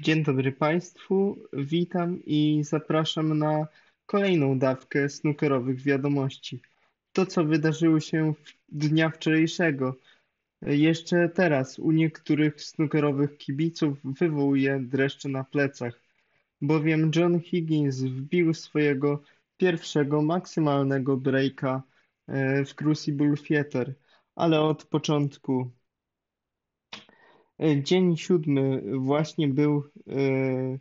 Dzień dobry Państwu, witam i zapraszam na kolejną dawkę snookerowych wiadomości. To, co wydarzyło się dnia wczorajszego, jeszcze teraz u niektórych snookerowych kibiców wywołuje dreszcze na plecach, bowiem John Higgins wbił swojego pierwszego maksymalnego breaka e, w Crucible Theatre, ale od początku dzień siódmy właśnie był e,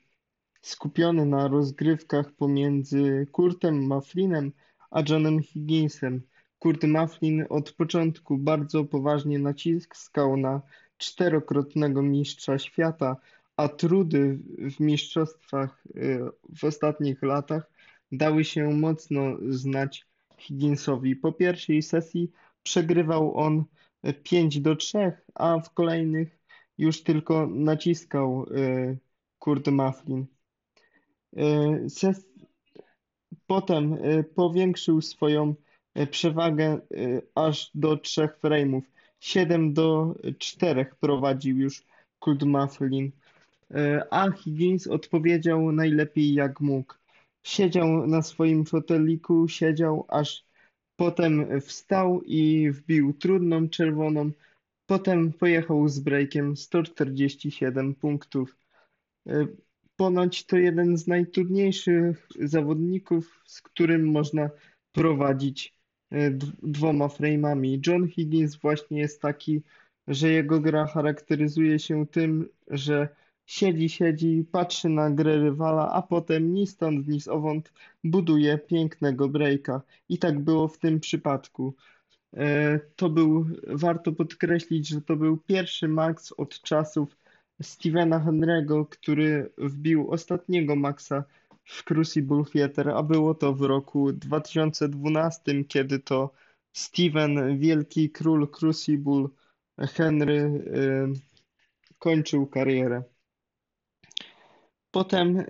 skupiony na rozgrywkach pomiędzy Kurtem Maflinem a Johnem Higginsem. Kurt Maflin od początku bardzo poważnie naciskał na czterokrotnego mistrza świata, a trudy w mistrzostwach e, w ostatnich latach dały się mocno znać Higginsowi. Po pierwszej sesji przegrywał on 5 do 3, a w kolejnych już tylko naciskał y, Kurt Maflin. Y, potem y, powiększył swoją przewagę aż do trzech frame'ów. 7 do 4 prowadził już Kurt Maflin, a Higgins odpowiedział najlepiej jak mógł. Siedział na swoim foteliku, siedział aż potem wstał i wbił trudną czerwoną Potem pojechał z breakiem 147 punktów. E, ponoć to jeden z najtrudniejszych zawodników, z którym można prowadzić e, dwoma frame'ami. John Higgins właśnie jest taki, że jego gra charakteryzuje się tym, że siedzi, siedzi, patrzy na grę rywala, a potem ni stąd, ni zowąd buduje pięknego breaka. I tak było w tym przypadku. E, to był, warto podkreślić, że to był pierwszy max od czasów Stevena Henry'ego, który wbił ostatniego maxa w Crucible Theater, a było to w roku 2012, kiedy to Steven, wielki król Crucible Henry, e, kończył karierę. Potem e,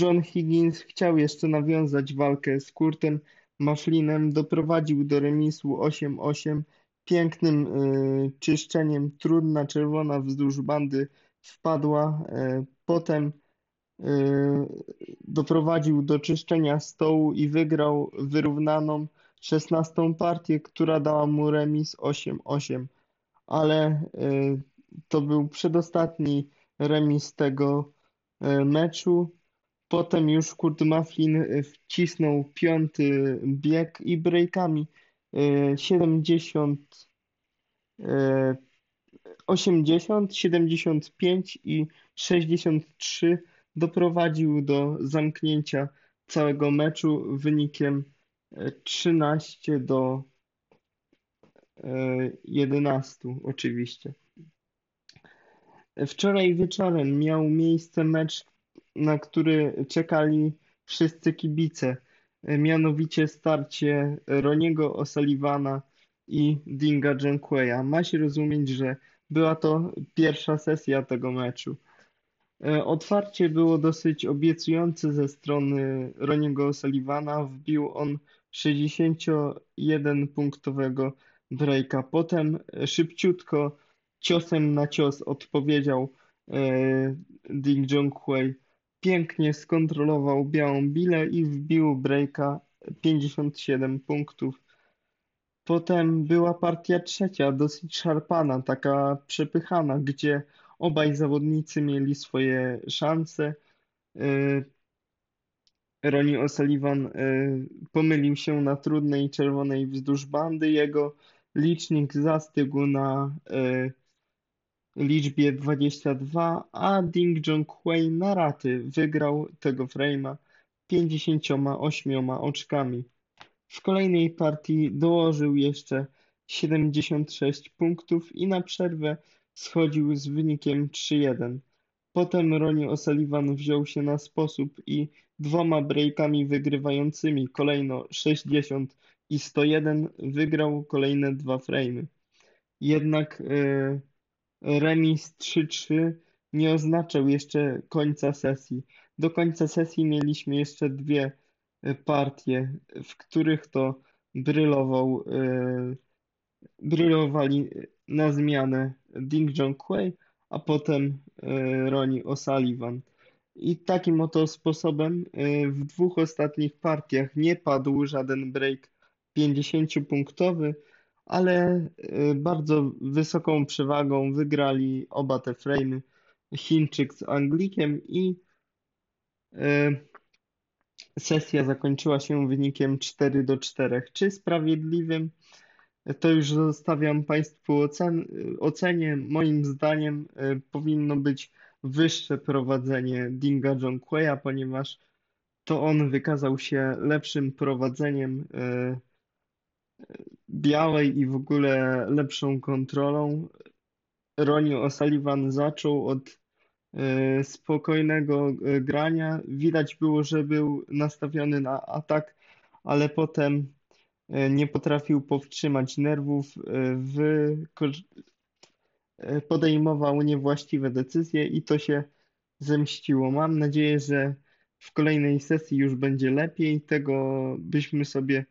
John Higgins chciał jeszcze nawiązać walkę z Kurtem, Maflinem doprowadził do remisu 8-8 pięknym y, czyszczeniem. Trudna czerwona wzdłuż bandy wpadła. Y, potem y, doprowadził do czyszczenia stołu i wygrał wyrównaną 16 partię, która dała mu remis 8-8. Ale to był przedostatni remis tego meczu. Potem już Kurt Maflin y, wcisnął piąty bieg i breakami 70, 80, 75 i 63 doprowadził do zamknięcia całego meczu wynikiem 13 y, do 11 y, oczywiście. Wczoraj wieczorem miał miejsce mecz na który czekali wszyscy kibice, mianowicie starcie Roniego O'Sullivana i Dinga Junqueya. Ma się rozumieć, że była to pierwsza sesja tego meczu. E, otwarcie było dosyć obiecujące ze strony Roniego O'Sullivana. Wbił on 61-punktowego breaka. Potem szybciutko, ciosem na cios odpowiedział e, Ding Junquei Pięknie skontrolował białą bilę i wbił breaka 57 punktów. Potem była partia trzecia, dosyć szarpana, taka przepychana, gdzie obaj zawodnicy mieli swoje szanse. Y, Ronnie O'Sullivan y, pomylił się na trudnej czerwonej wzdłuż bandy. Jego licznik zastygł na y, liczbie 22, a Ding Junhui na raty wygrał tego frame'a 58 oczkami. W kolejnej partii dołożył jeszcze 76 punktów i na przerwę schodził z wynikiem 3-1. Potem Ronnie O'Sullivan wziął się na sposób i dwoma breakami wygrywającymi kolejno 60 i 101 wygrał kolejne dwa frame'y. Jednak yy, Remis 3-3 nie oznaczał jeszcze końca sesji. Do końca sesji mieliśmy jeszcze dwie e, partie, w których to brylował, e, brylowali na zmianę Ding Junhui, a potem e, Ronnie O'Sullivan. I takim oto sposobem e, w dwóch ostatnich partiach nie padł żaden break 50-punktowy, ale e, bardzo wysoką przewagą wygrali oba te frame'y, Chińczyk z Anglikiem i sesja zakończyła się wynikiem 4 do 4. Czy sprawiedliwym? To już zostawiam Państwu ocen ocenie. Moim zdaniem y, powinno być wyższe prowadzenie Dinga Jonqueya, ponieważ to on wykazał się lepszym prowadzeniem y, białej i w ogóle lepszą kontrolą. Ronnie O'Sullivan zaczął od y, spokojnego grania. Widać było, że był nastawiony na atak, ale potem E, nie potrafił powstrzymać nerwów, e, e, podejmował niewłaściwe decyzje i to się zemściło. Mam nadzieję, że w kolejnej sesji już będzie lepiej. Tego byśmy sobie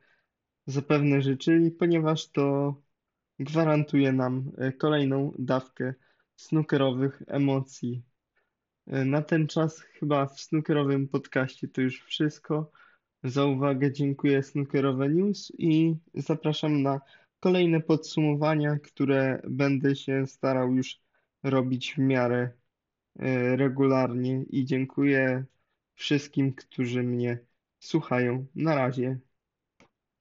zapewne życzyli, ponieważ to gwarantuje nam kolejną dawkę snookerowych emocji. Na ten czas chyba w snookerowym podcaście to już wszystko. Za uwagę dziękuję Snookerowe News i zapraszam na kolejne podsumowania, które będę się starał już robić w miarę e, regularnie i dziękuję wszystkim, którzy mnie słuchają. Na razie.